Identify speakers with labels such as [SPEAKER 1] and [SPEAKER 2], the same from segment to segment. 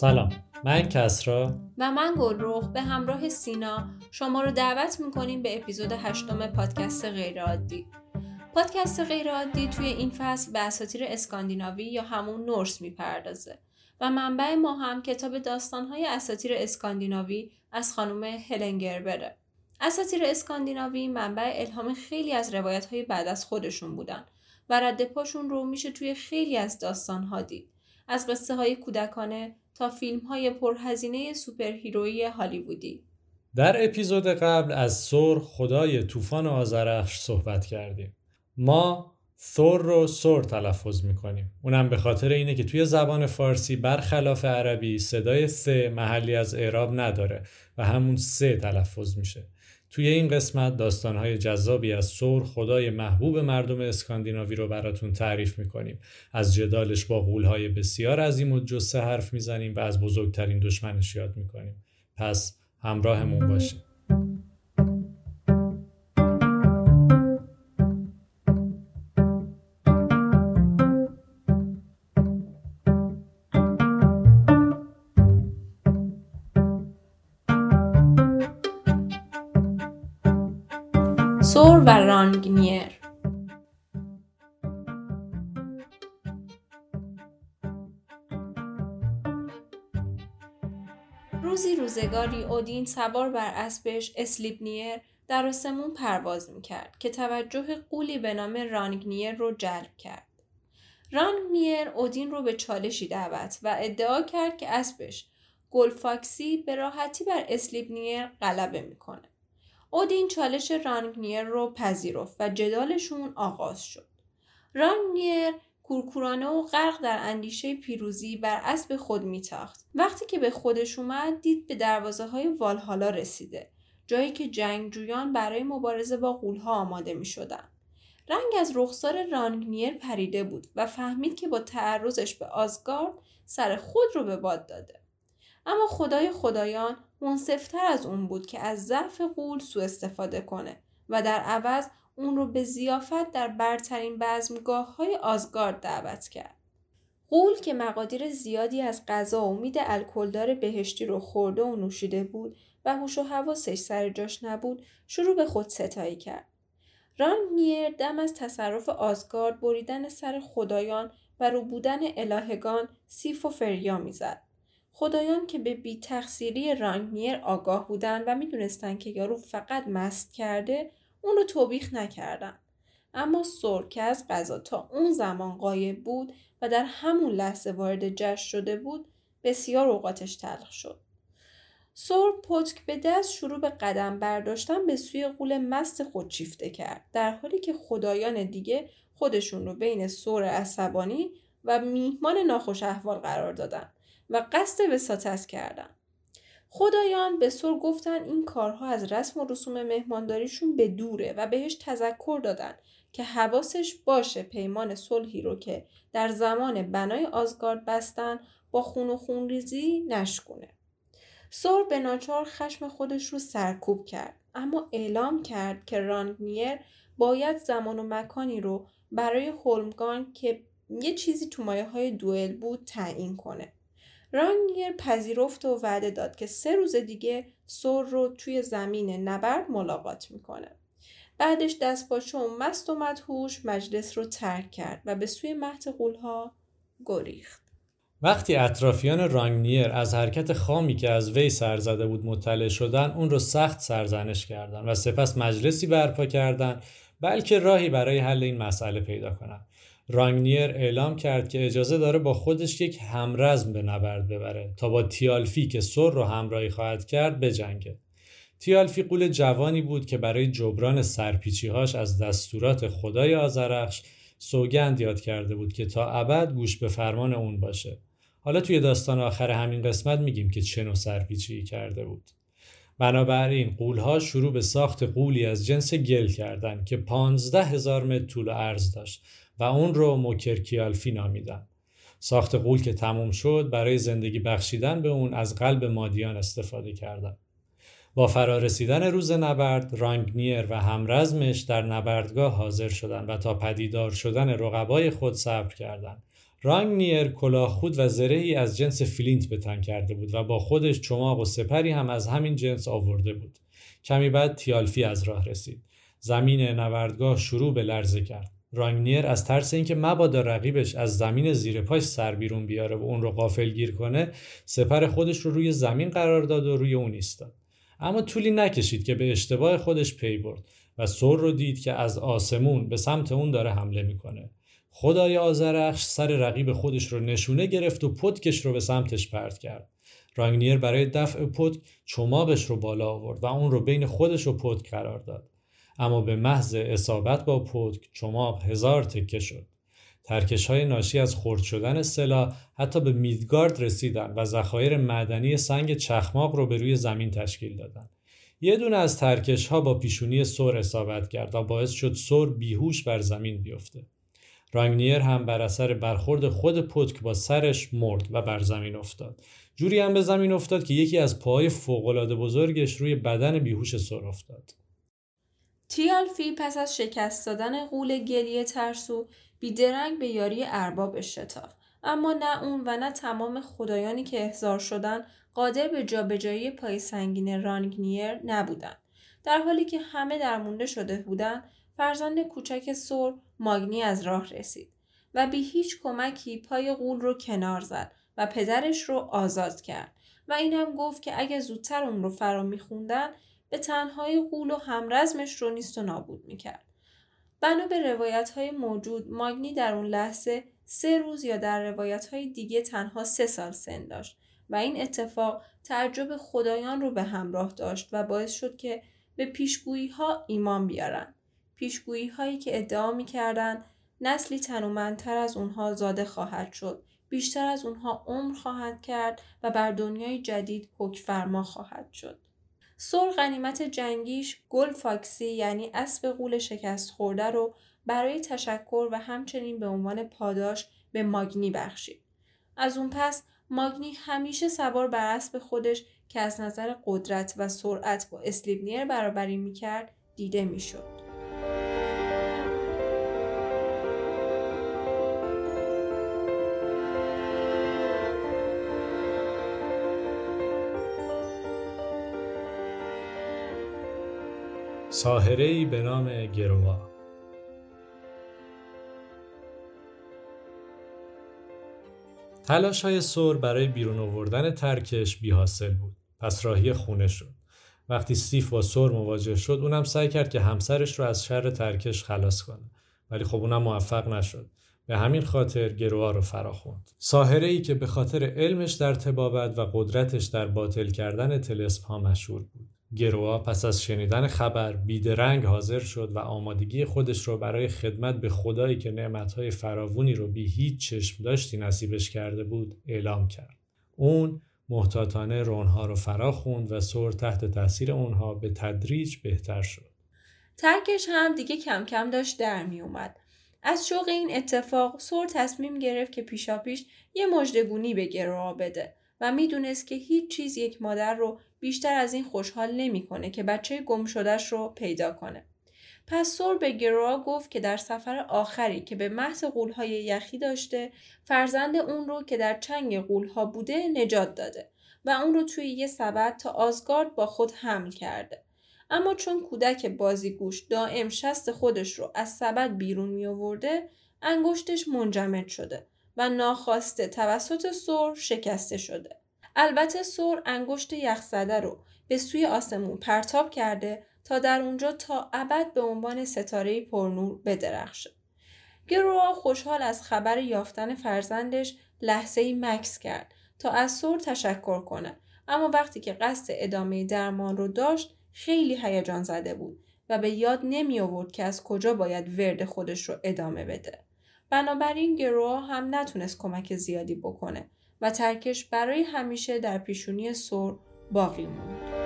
[SPEAKER 1] سلام من کسرا
[SPEAKER 2] و من گلرخ به همراه سینا شما رو دعوت می‌کنیم به اپیزود هشتم پادکست غیرعادی پادکست غیرعادی توی این فصل به اساطیر اسکاندیناوی یا همون نورس می‌پردازه و منبع ما هم کتاب داستانهای اساطیر اسکاندیناوی از خانم هلنگر بره. اساطیر اسکاندیناوی منبع الهام خیلی از روایت های بعد از خودشون بودن و رد پاشون رو میشه توی خیلی از داستانها دید. از قصه های کودکانه تا فیلم های پرهزینه سوپرهیرویی هالیوودی.
[SPEAKER 1] در اپیزود قبل از سور خدای طوفان آزرخش صحبت کردیم. ما ثور رو سور تلفظ می‌کنیم اونم به خاطر اینه که توی زبان فارسی برخلاف عربی صدای ث محلی از اعراب نداره و همون سه تلفظ میشه توی این قسمت داستانهای جذابی از سور خدای محبوب مردم اسکاندیناوی رو براتون تعریف می‌کنیم. از جدالش با غولهای بسیار عظیم و جسه حرف می‌زنیم و از بزرگترین دشمنش یاد می‌کنیم. پس همراهمون باشیم
[SPEAKER 2] ثور و رانگنیر روزی روزگاری اودین سوار بر اسبش اسلیپنیر در آسمون پرواز می‌کرد که توجه غولی به نام رانگنیر رو جلب کرد. رانگنیر اودین رو به چالشی دعوت و ادعا کرد که اسبش گلفاکسی به راحتی بر اسلیپنیر غلبه می‌کنه. اودین چالش رانگنیر رو پذیرفت و جدالشون آغاز شد. رانگنیر کورکورانه و غرق در اندیشه پیروزی بر اسب خود میتاخت. وقتی که به خودش اومد دید به دروازه های والهالا رسیده. جایی که جنگجویان برای مبارزه با غولها آماده می شدن. رنگ از رخسار رانگنیر پریده بود و فهمید که با تعرضش به آزگارد سر خود رو به باد داده. اما خدای خدایان منصفتر از اون بود که از ضعف قول سوء استفاده کنه و در عوض اون رو به زیافت در برترین بزمگاه های آزگارد دعوت کرد. قول که مقادیر زیادی از غذا و امید الکلدار بهشتی رو خورده و نوشیده بود و هوش و حواسش سر جاش نبود شروع به خود ستایی کرد. رانگنیر دم از تصرف آزگارد بریدن سر خدایان و رو بودن الهگان سیف و فریا می‌زد. خدایان که به بی تقصیری رانگنیر آگاه بودن و می‌دونستن که یارو فقط مست کرده اون رو توبیخ نکردن. اما سور که از قضا تا اون زمان قایب بود و در همون لحظه وارد جشن شده بود بسیار اوقاتش تلخ شد. سور پتک به دست شروع به قدم برداشتن به سوی قول مست خود شیفته کرد در حالی که خدایان دیگه خودشون رو بین سور عصبانی و میهمان ناخوش احوال قرار دادن. و قصد وساطت کردن. خدایان به سر گفتن این کارها از رسم و رسوم مهمانداریشون به دوره و بهش تذکر دادن که حواسش باشه پیمان صلحی رو که در زمان بنای آزگارد بستن با خون و خون ریزی نشکونه. سور به ناچار خشم خودش رو سرکوب کرد اما اعلام کرد که رانگنیر باید زمان و مکانی رو برای هولمگان که یه چیزی تو مایه های دوئل بود تعیین کنه. رانگیر پذیرفت و وعده داد که سه روز دیگه سور رو توی زمین نبرد ملاقات می‌کنه. بعدش دست و مست و مدهوش مجلس رو ترک کرد و به سوی مهد قولها گریخت.
[SPEAKER 1] وقتی اطرافیان رانگنیر از حرکت خامی که از وی سر زده بود مطلع شدن اون رو سخت سرزنش کردند و سپس مجلسی برپا کردند بلکه راهی برای حل این مسئله پیدا کنند رانگنیر اعلام کرد که اجازه داره با خودش یک همرزم به نبرد ببره تا با تیالفی که سر رو همراهی خواهد کرد بجنگه. تیالفی قول جوانی بود که برای جبران سرپیچیهاش از دستورات خدای آزرخش سوگند یاد کرده بود که تا ابد گوش به فرمان اون باشه. حالا توی داستان آخر همین قسمت میگیم که چه نوع سرپیچی کرده بود. بنابراین غولها شروع به ساخت غولی از جنس گل کردند که پانزده هزار متر طول و عرض داشت و اون رو موکرکیالفی نامیدن. ساخت غول که تموم شد برای زندگی بخشیدن به اون از قلب مادیان استفاده کردن. با فرارسیدن روز نبرد رانگنیر و همرزمش در نبردگاه حاضر شدند و تا پدیدار شدن رقبای خود صبر کردند رانگنیر کلاه خود و زرهی از جنس flint به تن کرده بود و با خودش چماق و سپری هم از همین جنس آورده بود. کمی بعد تیالفی از راه رسید. زمین نوردگاه شروع به لرزه کرد. رانگنیر از ترس اینکه مبادا رقیبش از زمین زیر پاش سر بیرون بیاره و اون رو قافل گیر کنه سپر خودش رو روی زمین قرار داد و روی اون ایستاد اما طولی نکشید که به اشتباه خودش پی برد و سر رو دید که از آسمون به سمت اون داره حمله می‌کنه خدای آزرخش سر رقیب خودش رو نشونه گرفت و پتکش رو به سمتش پرت کرد رانگنیر برای دفع پتک چماقش رو بالا آورد و اون رو بین خودش و پتک قرار داد اما به محض اصابت با پتک چماق هزار تکه شد ترکش های ناشی از خرد شدن سلاح حتی به میدگارد رسیدن و ذخایر معدنی سنگ چخماق رو به روی زمین تشکیل دادن. یه دونه از ترکش ها با پیشونی سور اصابت کرد و باعث شد سور بیهوش بر زمین بیفته. رانگنیر هم بر اثر برخورد خود پتک با سرش مرد و بر زمین افتاد. جوری هم به زمین افتاد که یکی از پاهای فوقالعاده بزرگش روی بدن بیهوش سور افتاد.
[SPEAKER 2] تیالفی پس از شکست دادن قول گلیه ترسو بیدرنگ به یاری ارباب شتاف اما نه اون و نه تمام خدایانی که احضار شدن قادر به جابجایی پای سنگین رانگنیر نبودند در حالی که همه درمونده شده بودند فرزند کوچک سور ماگنی از راه رسید و بی هیچ کمکی پای قول رو کنار زد و پدرش رو آزاد کرد و این هم گفت که اگه زودتر اون رو فرا میخوندن به تنهای قول و همرزمش رو نیست و نابود می‌کرد. بنا به روایت های موجود ماگنی در اون لحظه سه روز یا در روایت های دیگه تنها سه سال سن داشت و این اتفاق تعجب خدایان رو به همراه داشت و باعث شد که به پیشگویی ها ایمان بیارن. پیشگویی هایی که ادعا می‌کردند نسلی تنومندتر از اونها زاده خواهد شد بیشتر از اونها عمر خواهد کرد و بر دنیای جدید حکفرما خواهد شد سر غنیمت جنگیش گل فاکسی یعنی اسب قول شکست خورده رو برای تشکر و همچنین به عنوان پاداش به ماگنی بخشید. از اون پس ماگنی همیشه سوار بر اسب خودش که از نظر قدرت و سرعت با اسلیبنیر برابری می‌کرد دیده می‌شد.
[SPEAKER 1] ساحره به نام گروا تلاش های سور برای بیرون آوردن ترکش بی حاصل بود. پس راهی خونه شد. وقتی سیف با سور مواجه شد اونم سعی کرد که همسرش رو از شر ترکش خلاص کنه. ولی خب اونم موفق نشد. به همین خاطر گروا رو فراخوند. ساحره ای که به خاطر علمش در طبابت و قدرتش در باطل کردن طلسم ها مشهور بود. گروا پس از شنیدن خبر بیدرنگ حاضر شد و آمادگی خودش رو برای خدمت به خدایی که نعمتهای فراوونی رو بی هیچ چشم داشتی نصیبش کرده بود اعلام کرد. اون محتاطانه رونها رو فرا خوند و سور تحت تاثیر اونها به تدریج بهتر شد.
[SPEAKER 2] ترکش هم دیگه کم کم داشت در می اومد. از شوق این اتفاق سور تصمیم گرفت که پیشاپیش یه مجدگونی به گروا بده و می‌دونست که هیچ چیز یک مادر رو بیشتر از این خوشحال نمی‌کنه که بچه گم شدهش رو پیدا کنه. پس سور به گروا گفت که در سفر آخری که به محض قولهای یخی داشته فرزند اون رو که در چنگ قولها بوده نجات داده و اون رو توی یه سبد تا آزگارد با خود حمل کرده. اما چون کودک بازیگوش دائم شست خودش رو از سبد بیرون می آورده انگشتش منجمد شده و ناخواسته توسط سور شکسته شده. البته سور انگشت یخزده رو به سوی آسمون پرتاب کرده تا در اونجا تا ابد به عنوان ستاره پرنور بدرخشه. گروه خوشحال از خبر یافتن فرزندش لحظه ای مکس کرد تا از سور تشکر کنه اما وقتی که قصد ادامه درمان رو داشت خیلی هیجان زده بود و به یاد نمی آورد که از کجا باید ورد خودش رو ادامه بده. بنابراین گروه هم نتونست کمک زیادی بکنه و ترکش برای همیشه در پیشونی سور باقی موند.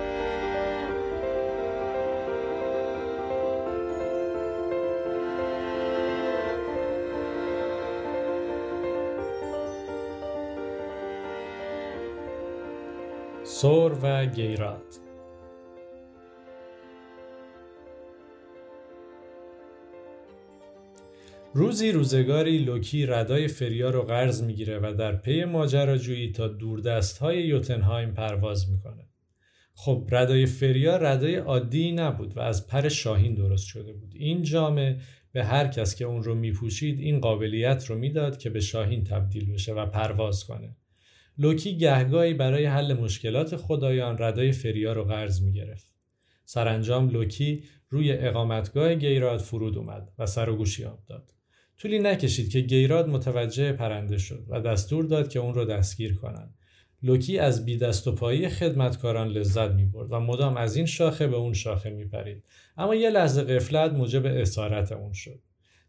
[SPEAKER 1] سور و گیرات روزی روزگاری لوکی ردای فریا رو قرض می‌گیره و در پی ماجراجویی تا دوردست های یوتنهایم پرواز می‌کنه. خب ردای فریا ردای عادی نبود و از پر شاهین درست شده بود. این جامعه به هر کس که اون رو میپوشید این قابلیت رو می‌داد که به شاهین تبدیل بشه و پرواز کنه. لوکی گهگاهی برای حل مشکلات خدایان ردای فریا رو قرض می‌گرفت. سرانجام لوکی روی اقامتگاه گیراد فرود اومد و سر و گوشی آب داد. طولی نکشید که گیراد متوجه پرنده شد و دستور داد که اون رو دستگیر کنند. لوکی از بی دست و پایی خدمتکاران لذت می برد و مدام از این شاخه به اون شاخه می پرید. اما یه لحظه غفلت موجب اسارت اون شد.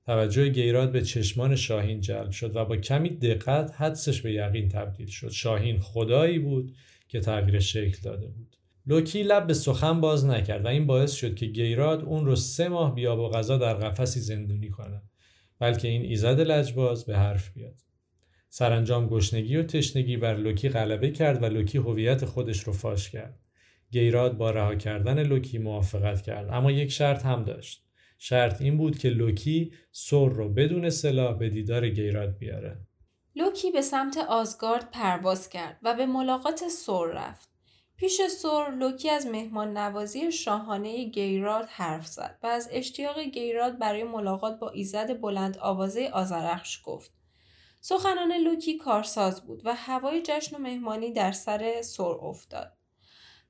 [SPEAKER 1] توجه گیراد به چشمان شاهین جلب شد و با کمی دقت حدسش به یقین تبدیل شد. شاهین خدایی بود که تغییر شکل داده بود. لوکی لب به سخن باز نکرد و این باعث شد که گیراد اون رو سه ماه بی آب و غذا در قفسی زندونی کنه. بلکه این ایزد لجباز به حرف بیاد. سرانجام گشنگی و تشنگی بر لوکی غلبه کرد و لوکی هویت خودش رو فاش کرد. گیراد با رها کردن لوکی موافقت کرد اما یک شرط هم داشت. شرط این بود که لوکی سور رو بدون سلاح به دیدار گیراد بیاره.
[SPEAKER 2] لوکی به سمت آزگارد پرواز کرد و به ملاقات سور رفت. پیش سور لوکی از مهمان نوازی شاهانه گیراد حرف زد و از اشتیاق گیراد برای ملاقات با ایزد بلند آوازه آذرخش گفت. سخنان لوکی کارساز بود و هوای جشن و مهمانی در سر سور افتاد.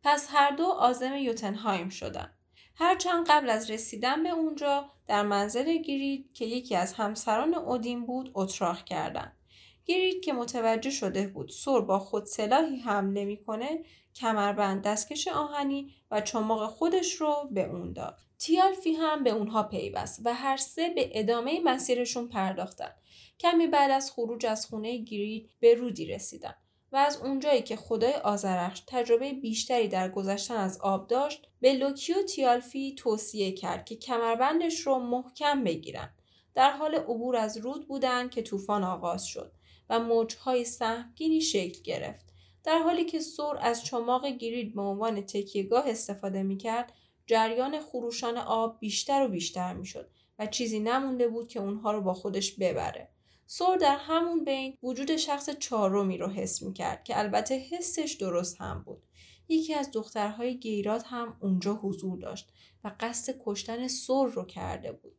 [SPEAKER 2] پس هر دو عازم یوتنهایم شدند. هرچند قبل از رسیدن به اونجا در منزل گیرید که یکی از همسران اودین بود اتراق کردند. گیرید که متوجه شده بود سور با خود سلاحی هم نمی‌کنه کمربند دستکش آهنی و چماق خودش رو به اون داد. تیالفی هم به اونها پیوست و هر سه به ادامه مسیرشون پرداختن. کمی بعد از خروج از خونه گیرید به رودی رسیدن و از اونجایی که خدای آزرخش تجربه بیشتری در گذشتن از آب داشت به لوکی و تیالفی توصیه کرد که کمربندش رو محکم بگیرن. در حال عبور از رود بودند که طوفان آغاز شد و موجهای سهمگینی شکل گرفت. در حالی که سور از چماق گیرید به عنوان تکیهگاه استفاده می‌کرد جریان خروشان آب بیشتر و بیشتر می‌شد و چیزی نمونده بود که اونها رو با خودش ببره. سور در همون بین وجود شخص چهارمی رو حس می‌کرد که البته حسش درست هم بود. یکی از دخترهای گیرات هم اونجا حضور داشت و قصد کشتن سور رو کرده بود.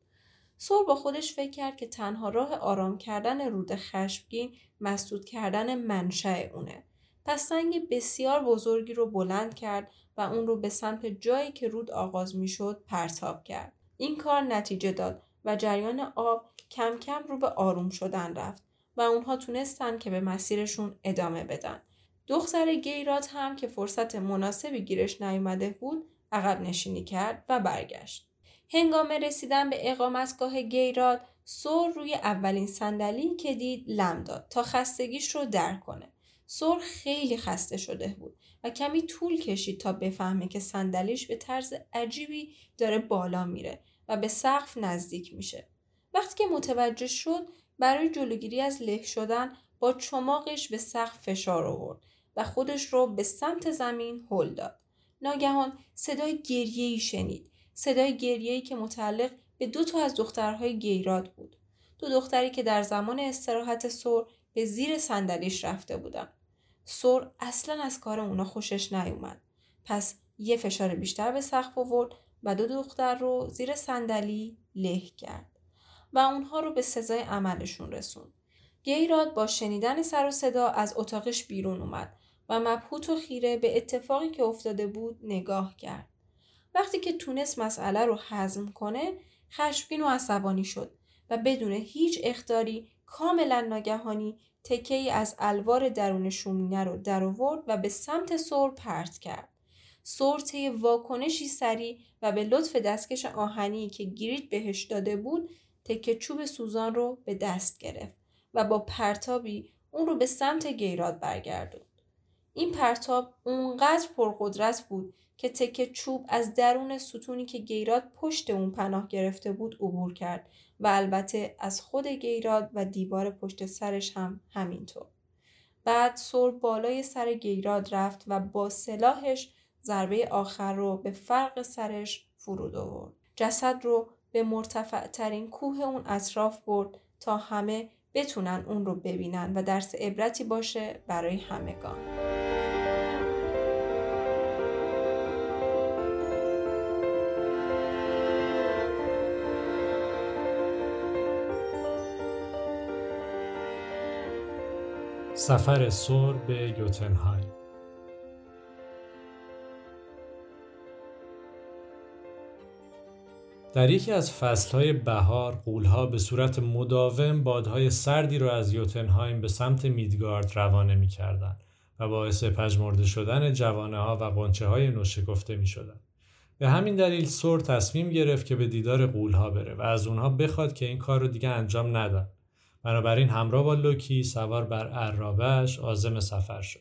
[SPEAKER 2] سور با خودش فکر کرد که تنها راه آرام کردن رود خشمگین مسدود کردن منشأ اونه. پس سنگ بسیار بزرگی رو بلند کرد و اون رو به سمت جایی که رود آغاز می شد پرتاب کرد. این کار نتیجه داد و جریان آب کم کم رو به آروم شدن رفت و اونها تونستن که به مسیرشون ادامه بدن. دختر گیرات هم که فرصت مناسبی گیرش نیومده بود عقب نشینی کرد و برگشت. هنگام رسیدن به اقامتگاه گیرات سور روی اولین صندلی که دید لم داد تا خستگیش رو در کنه. سر خیلی خسته شده بود و کمی طول کشید تا بفهمه که صندلیش به طرز عجیبی داره بالا میره و به سقف نزدیک میشه. وقتی که متوجه شد برای جلوگیری از له شدن با چماقش به سقف فشار آورد و خودش رو به سمت زمین هل داد. ناگهان صدای گریه شنید. صدای گریه‌ای که متعلق به دو تا از دخترهای گیراد بود. دو دختری که در زمان استراحت سر به زیر صندلیش رفته بودن. سور اصلا از کار اونا خوشش نیومد. پس یه فشار بیشتر به سقف آورد و دو دختر رو زیر صندلی له کرد و اونها رو به سزای عملشون رسوند. گیراد با شنیدن سر و صدا از اتاقش بیرون اومد و مبهوت و خیره به اتفاقی که افتاده بود نگاه کرد. وقتی که تونست مسئله رو حزم کنه خشمگین و عصبانی شد و بدون هیچ اختاری کاملا ناگهانی تکه ای از الوار درون شومینه رو در آورد و به سمت سور پرت کرد. سور طی واکنشی سری و به لطف دستکش آهنی که گیرید بهش داده بود تکه چوب سوزان رو به دست گرفت و با پرتابی اون رو به سمت گیراد برگردوند. این پرتاب اونقدر پرقدرت بود که تکه چوب از درون ستونی که گیراد پشت اون پناه گرفته بود عبور کرد و البته از خود گیراد و دیوار پشت سرش هم همینطور. بعد سور بالای سر گیراد رفت و با سلاحش ضربه آخر رو به فرق سرش فرود آورد. جسد رو به مرتفع ترین کوه اون اطراف برد تا همه بتونن اون رو ببینن و درس عبرتی باشه برای همگان.
[SPEAKER 1] سفر سور به یوتنهایم در یکی از فصلهای بهار قولها به صورت مداوم بادهای سردی را از یوتنهایم به سمت میدگارد روانه می کردن و باعث پژمرده شدن جوانه ها و قنچه های نوشکفته می شدن. به همین دلیل سور تصمیم گرفت که به دیدار قولها بره و از اونها بخواد که این کار رو دیگه انجام ندن. بنابراین همراه با لوکی سوار بر عرابش آزم سفر شد.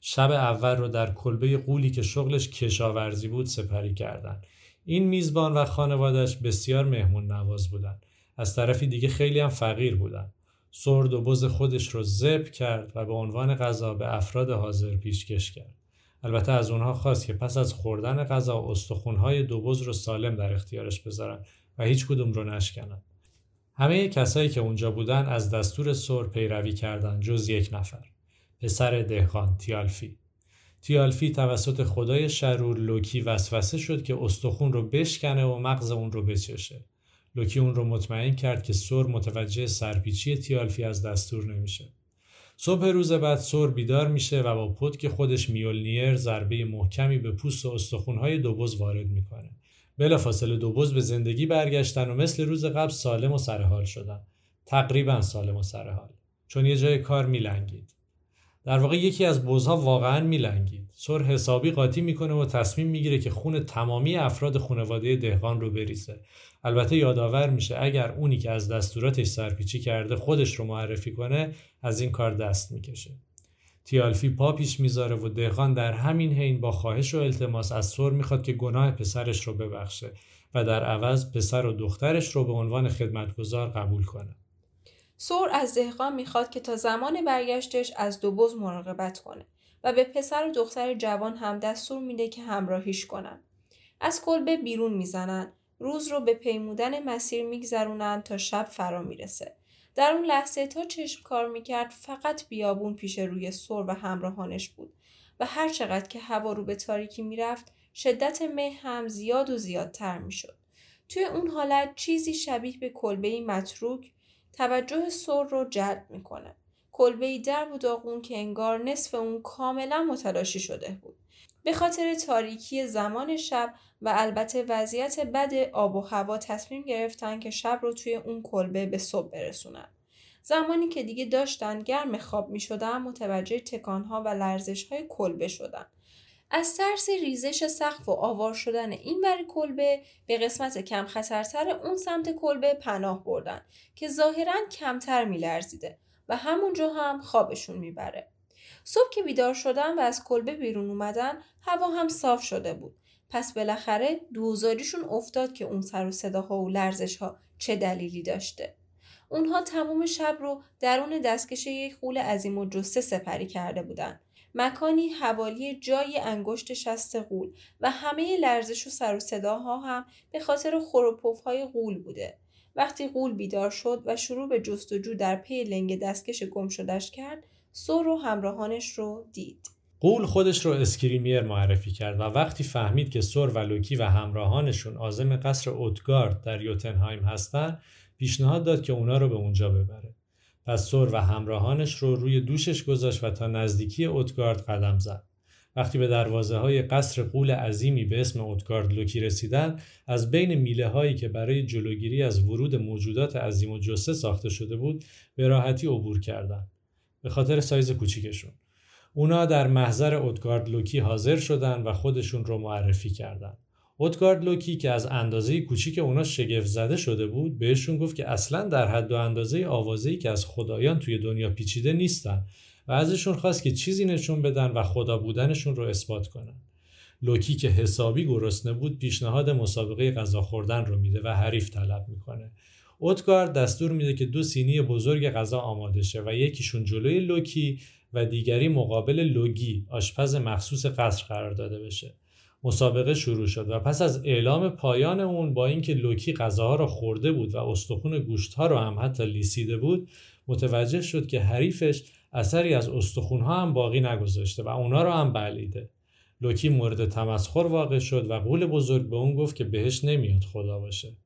[SPEAKER 1] شب اول رو در کلبه قولی که شغلش کشاورزی بود سپری کردند این میزبان و خانوادش بسیار مهمون نواز بودند. از طرفی دیگه خیلی هم فقیر بودن. سرد و بز خودش رو زب کرد و به عنوان غذا به افراد حاضر پیشکش کرد. البته از اونها خواست که پس از خوردن غذا استخونهای دو بز رو سالم در اختیارش بذارن و هیچ کدوم رو نشکنن. همه کسایی که اونجا بودن از دستور سر پیروی کردند جز یک نفر. پسر دهقان تیالفی. تیالفی توسط خدای شرور لوکی وسوسه شد که استخون رو بشکنه و مغز اون رو بچشه. لوکی اون رو مطمئن کرد که سر متوجه سرپیچی تیالفی از دستور نمیشه. صبح روز بعد سر بیدار میشه و با پتک خودش میولنیر ضربه محکمی به پوست و استخونهای دوبز وارد می‌کنه. بلافاصله دوبز به زندگی برگشتن و مثل روز قبل سالم و سرحال شدن. تقریبا سالم و سرحال. چون یه جای کار میلنگید. در واقع یکی از بزها واقعا میلنگید سر حسابی قاطی می‌کنه و تصمیم می‌گیره که خون تمامی افراد خانواده دهقان رو بریزه البته یادآور میشه اگر اونی که از دستوراتش سرپیچی کرده خودش رو معرفی کنه از این کار دست می‌کشه تیالفی پا پیش می‌ذاره و دهقان در همین حین با خواهش و التماس از سر می‌خواد که گناه پسرش رو ببخشه و در عوض پسر و دخترش رو به عنوان خدمتگزار قبول کنه
[SPEAKER 2] سور از دهقان می‌خواد که تا زمان برگشتش از دو بز مراقبت کنه و به پسر و دختر جوان هم دستور میده که همراهیش کنن. از کلبه بیرون می‌زنن. روز رو به پیمودن مسیر میگذرونن تا شب فرا می‌رسه. در اون لحظه تا چشم کار می‌کرد فقط بیابون پیش روی سور و همراهانش بود و هر چقدر که هوا رو به تاریکی می‌رفت شدت مه هم زیاد و زیادتر می‌شد. توی اون حالت چیزی شبیه به کلبه متروک توجه سر رو جلب می‌کنه. کلبه در و داغون که انگار نصف اون کاملا متلاشی شده بود. به خاطر تاریکی زمان شب و البته وضعیت بد آب و هوا تصمیم گرفتن که شب رو توی اون کلبه به صبح برسونن. زمانی که دیگه داشتن گرم خواب می شدن متوجه تکانها و لرزشهای کلبه شدن. از ترس ریزش سقف و آوار شدن این ور کلبه به قسمت کم خطرتر اون سمت کلبه پناه بردن که ظاهرا کمتر میلرزیده و همونجا هم خوابشون می‌بره. صبح که بیدار شدن و از کلبه بیرون اومدن هوا هم صاف شده بود. پس بالاخره دوزاریشون افتاد که اون سر و صداها و لرزش ها چه دلیلی داشته. اونها تمام شب رو درون دستکش یک قول عظیم و جسه سپری کرده بودند مکانی حوالی جای انگشت شست غول و همه لرزش و سر و صداها هم به خاطر خروپوف های غول بوده. وقتی غول بیدار شد و شروع به جستجو در پی لنگ دستکش گم شدش کرد، سور و همراهانش رو دید.
[SPEAKER 1] غول خودش رو اسکریمیر معرفی کرد و وقتی فهمید که سور و لوکی و همراهانشون عازم قصر اوتگارد در یوتنهایم هستن پیشنهاد داد که اونا رو به اونجا ببره. پس سور و همراهانش رو روی دوشش گذاشت و تا نزدیکی اوتگارد قدم زد. وقتی به دروازه های قصر غول عظیمی به اسم اوتگارد لوکی رسیدن از بین میله هایی که برای جلوگیری از ورود موجودات عظیم الجثه ساخته شده بود به راحتی عبور کردند به خاطر سایز کوچیکشون اونا در محضر اوتگارد لوکی حاضر شدند و خودشون رو معرفی کردند اوتگارد لوکی که از اندازه کوچیک اونا شگفت زده شده بود بهشون گفت که اصلا در حد و اندازه آوازه‌ای که از خدایان توی دنیا پیچیده نیستن و ازشون خواست که چیزی نشون بدن و خدا بودنشون رو اثبات کنن. لوکی که حسابی گرسنه بود پیشنهاد مسابقه غذا خوردن رو میده و حریف طلب می‌کنه. اوتگارد دستور میده که دو سینی بزرگ غذا آماده شه و یکیشون جلوی لوکی و دیگری مقابل لوگی آشپز مخصوص قصر قرار داده بشه. مسابقه شروع شد و پس از اعلام پایان اون با اینکه لوکی غذاها را خورده بود و استخون گوشتها را هم حتی لیسیده بود متوجه شد که حریفش اثری از استخونها هم باقی نگذاشته و اونا را هم بلیده لوکی مورد تمسخر واقع شد و قول بزرگ به اون گفت که بهش نمیاد خدا باشه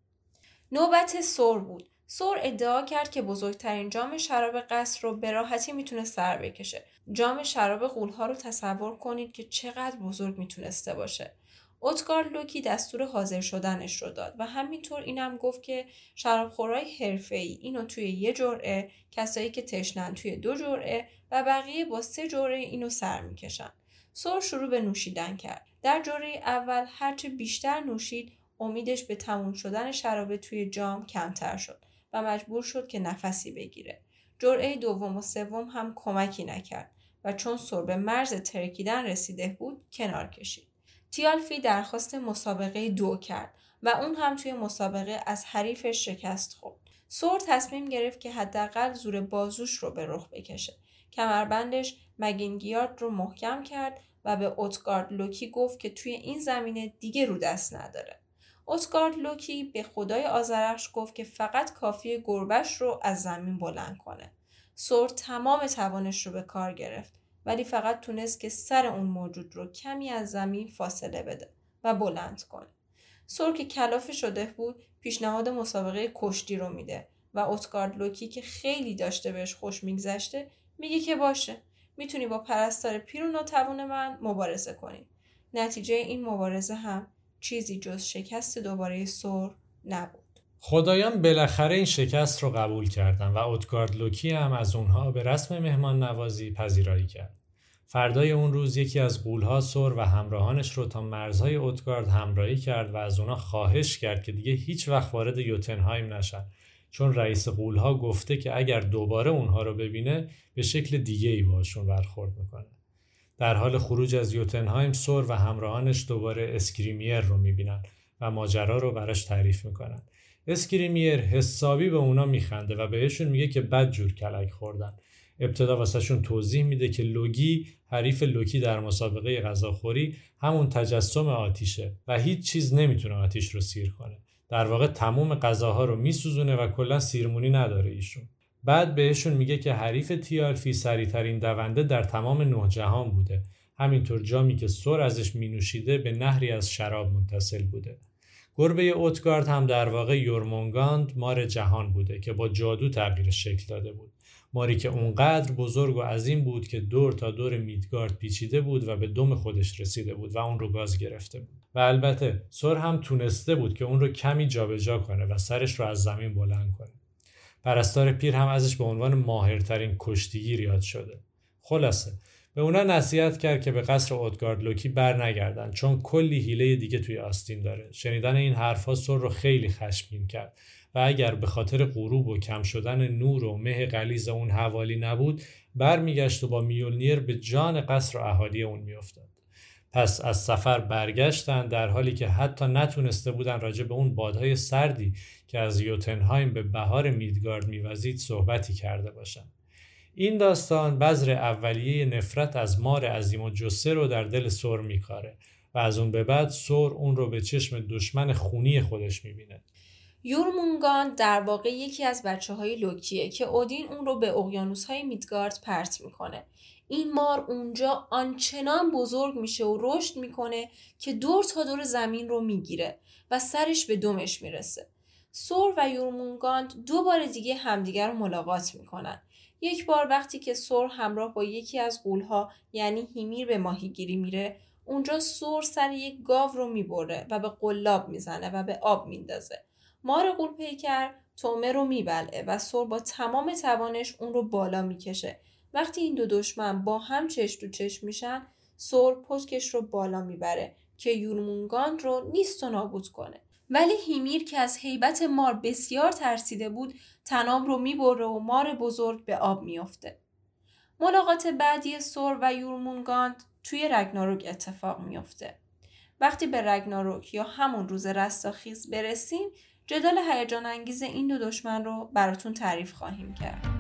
[SPEAKER 2] نوبت سور بود سور ادعا کرد که بزرگترین جام شراب قصر رو به راحتی می‌تونه سر بکشه. جام شراب قولها رو تصور کنید که چقدر بزرگ می‌تونسته باشه. اوتگار لوکی دستور حاضر شدنش رو داد و همینطور اینم گفت که شرابخورای حرفه‌ای اینو توی یه جرعه، کسایی که تشنن توی دو جرعه و بقیه با سه جرعه اینو سر می‌کشن. سور شروع به نوشیدن کرد. در جرعه اول هرچه بیشتر نوشید امیدش به تموم شدن شراب توی جام کمتر شد. و مجبور شد که نفسی بگیره. جرعه دوم و سوم هم کمکی نکرد و چون سر به مرز ترکیدن رسیده بود کنار کشید. تیالفی درخواست مسابقه دو کرد و اون هم توی مسابقه از حریفش شکست خورد. سور تصمیم گرفت که حداقل زور بازوش رو به رخ بکشه. کمربندش مگینگیارد رو محکم کرد و به اوتگارد لوکی گفت که توی این زمینه دیگه رو دست نداره. اوتگارد لوکی به خدای آذرخش گفت که فقط کافیه گربش رو از زمین بلند کنه. سور تمام توانش رو به کار گرفت ولی فقط تونست که سر اون موجود رو کمی از زمین فاصله بده و بلند کنه. سور که کلافه شده بود پیشنهاد مسابقه کشتی رو میده و اسکارد لوکی که خیلی داشته بهش خوش میگذشته میگه که باشه می‌تونی با پرستار پیر و ناتوان من مبارزه کنی. نتیجه این مبارزه هم چیزی جز شکست دوباره سور نبود.
[SPEAKER 1] خدایان بالاخره این شکست رو قبول کردن و اوتگارد لوکی هم از اونها به رسم مهمان نوازی پذیرایی کرد. فردای اون روز یکی از غولها سور و همراهانش رو تا مرزهای اوتگارد همراهی کرد و از اونا خواهش کرد که دیگه هیچ وقت وارد یوتنهایم نشن چون رئیس غولها گفته که اگر دوباره اونها رو ببینه به شکل دیگه ای باشون برخورد می‌کنه. در حال خروج از یوتنهایم سور و همراهانش دوباره اسکریمیر رو می‌بینن و ماجرا رو براش تعریف می‌کنن. اسکریمیر حسابی به اونا میخنده و بهشون میگه که بد جور کلک خوردن. ابتدا واسهشون توضیح میده که لوگی حریف لوکی در مسابقه غذاخوری همون تجسم آتیشه و هیچ چیز نمی‌تونه آتیش رو سیر کنه. در واقع تموم غذاها رو میسوزونه و کلا سیرمونی نداره ایشون. بعد بهشون میگه که حریف تیالفی سریعترین دونده در تمام نه جهان بوده. همینطور جامی که سر ازش مینوشیده به نهری از شراب متصل بوده. گربه اوتگارد هم در واقع یورمونگاند مار جهان بوده که با جادو تغییر شکل داده بود. ماری که اونقدر بزرگ و عظیم بود که دور تا دور میدگارد پیچیده بود و به دم خودش رسیده بود و اون رو گاز گرفته بود. و البته سر هم تونسته بود که اون رو کمی جابجا کنه و سرش رو از زمین بلند کنه. پرستار پیر هم ازش به عنوان ماهرترین کشتیگیر یاد شده. خلاصه به اونا نصیحت کرد که به قصر اودگارد لوکی بر نگردن چون کلی هیله دیگه توی آستین داره. شنیدن این حرفها سر رو خیلی خشمگین کرد و اگر به خاطر غروب و کم شدن نور و مه غلیز اون حوالی نبود برمیگشت و با میولنیر به جان قصر و اهالی اون میافتاد. پس از سفر برگشتن در حالی که حتی نتونسته بودن راجع به اون بادهای سردی که از یوتنهایم به بهار میدگارد میوزید صحبتی کرده باشند. این داستان بذر اولیه نفرت از مار عظیم و جسه رو در دل سور میکاره و از اون به بعد سور اون رو به چشم دشمن خونی خودش می‌بینه.
[SPEAKER 2] یورمونگان در واقع یکی از بچه های لوکیه که اودین اون رو به اقیانوس های میدگارد پرت می‌کنه. این مار اونجا آنچنان بزرگ میشه و رشد می‌کنه که دور تا دور زمین رو می‌گیره و سرش به دمش می‌رسه. سور و یورمونگاند دو بار دیگه همدیگر رو ملاقات می‌کنن. یک بار وقتی که سور همراه با یکی از قولها یعنی هیمیر به ماهیگیری میره اونجا سور سر یک گاو رو می‌بره و به قلاب می‌زنه و به آب میندازه. مار قول پیکر تومه رو میبلعه و سور با تمام توانش اون رو بالا می‌کشه وقتی این دو دشمن با هم چشم تو چشم میشن سور پشکش رو بالا می‌بره که یورمونگان رو نیست و نابود کنه. ولی هیمیر که از هیبت مار بسیار ترسیده بود تناب رو می‌بره و مار بزرگ به آب میافته. ملاقات بعدی سور و یورمونگاند توی رگناروک اتفاق میافته. وقتی به رگناروک یا همون روز رستاخیز برسیم جدال هیجان انگیز این دو دشمن رو براتون تعریف خواهیم کرد.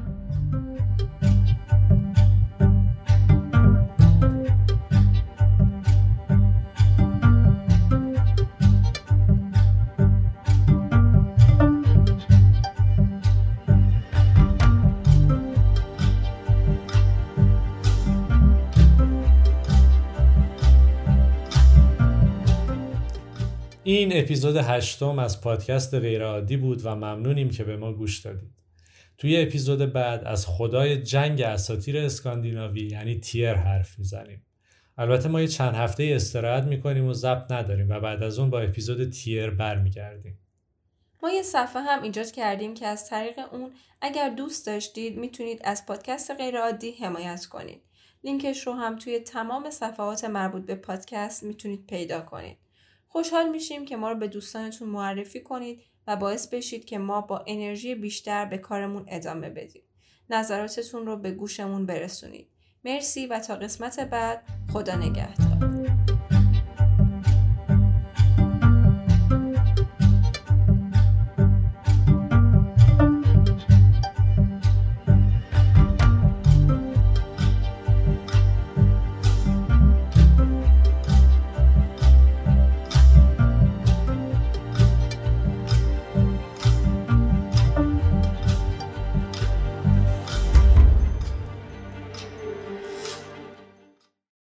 [SPEAKER 1] این اپیزود هشتم از پادکست غیرعادی بود و ممنونیم که به ما گوش دادید. توی اپیزود بعد از خدای جنگ اساتیر اسکاندیناوی یعنی تیر حرف می‌زنیم. البته ما یه چند هفته استراحت می‌کنیم و ضبط نداریم و بعد از اون با اپیزود تیر برمیگردیم.
[SPEAKER 2] ما یه صفحه هم ایجاد کردیم که از طریق اون اگر دوست داشتید می‌تونید از پادکست غیرعادی حمایت کنید. لینکش رو هم توی تمام صفحات مربوط به پادکست می‌تونید پیدا کنید. خوشحال میشیم که ما رو به دوستانتون معرفی کنید و باعث بشید که ما با انرژی بیشتر به کارمون ادامه بدیم. نظراتتون رو به گوشمون برسونید. مرسی و تا قسمت بعد خدا نگهد.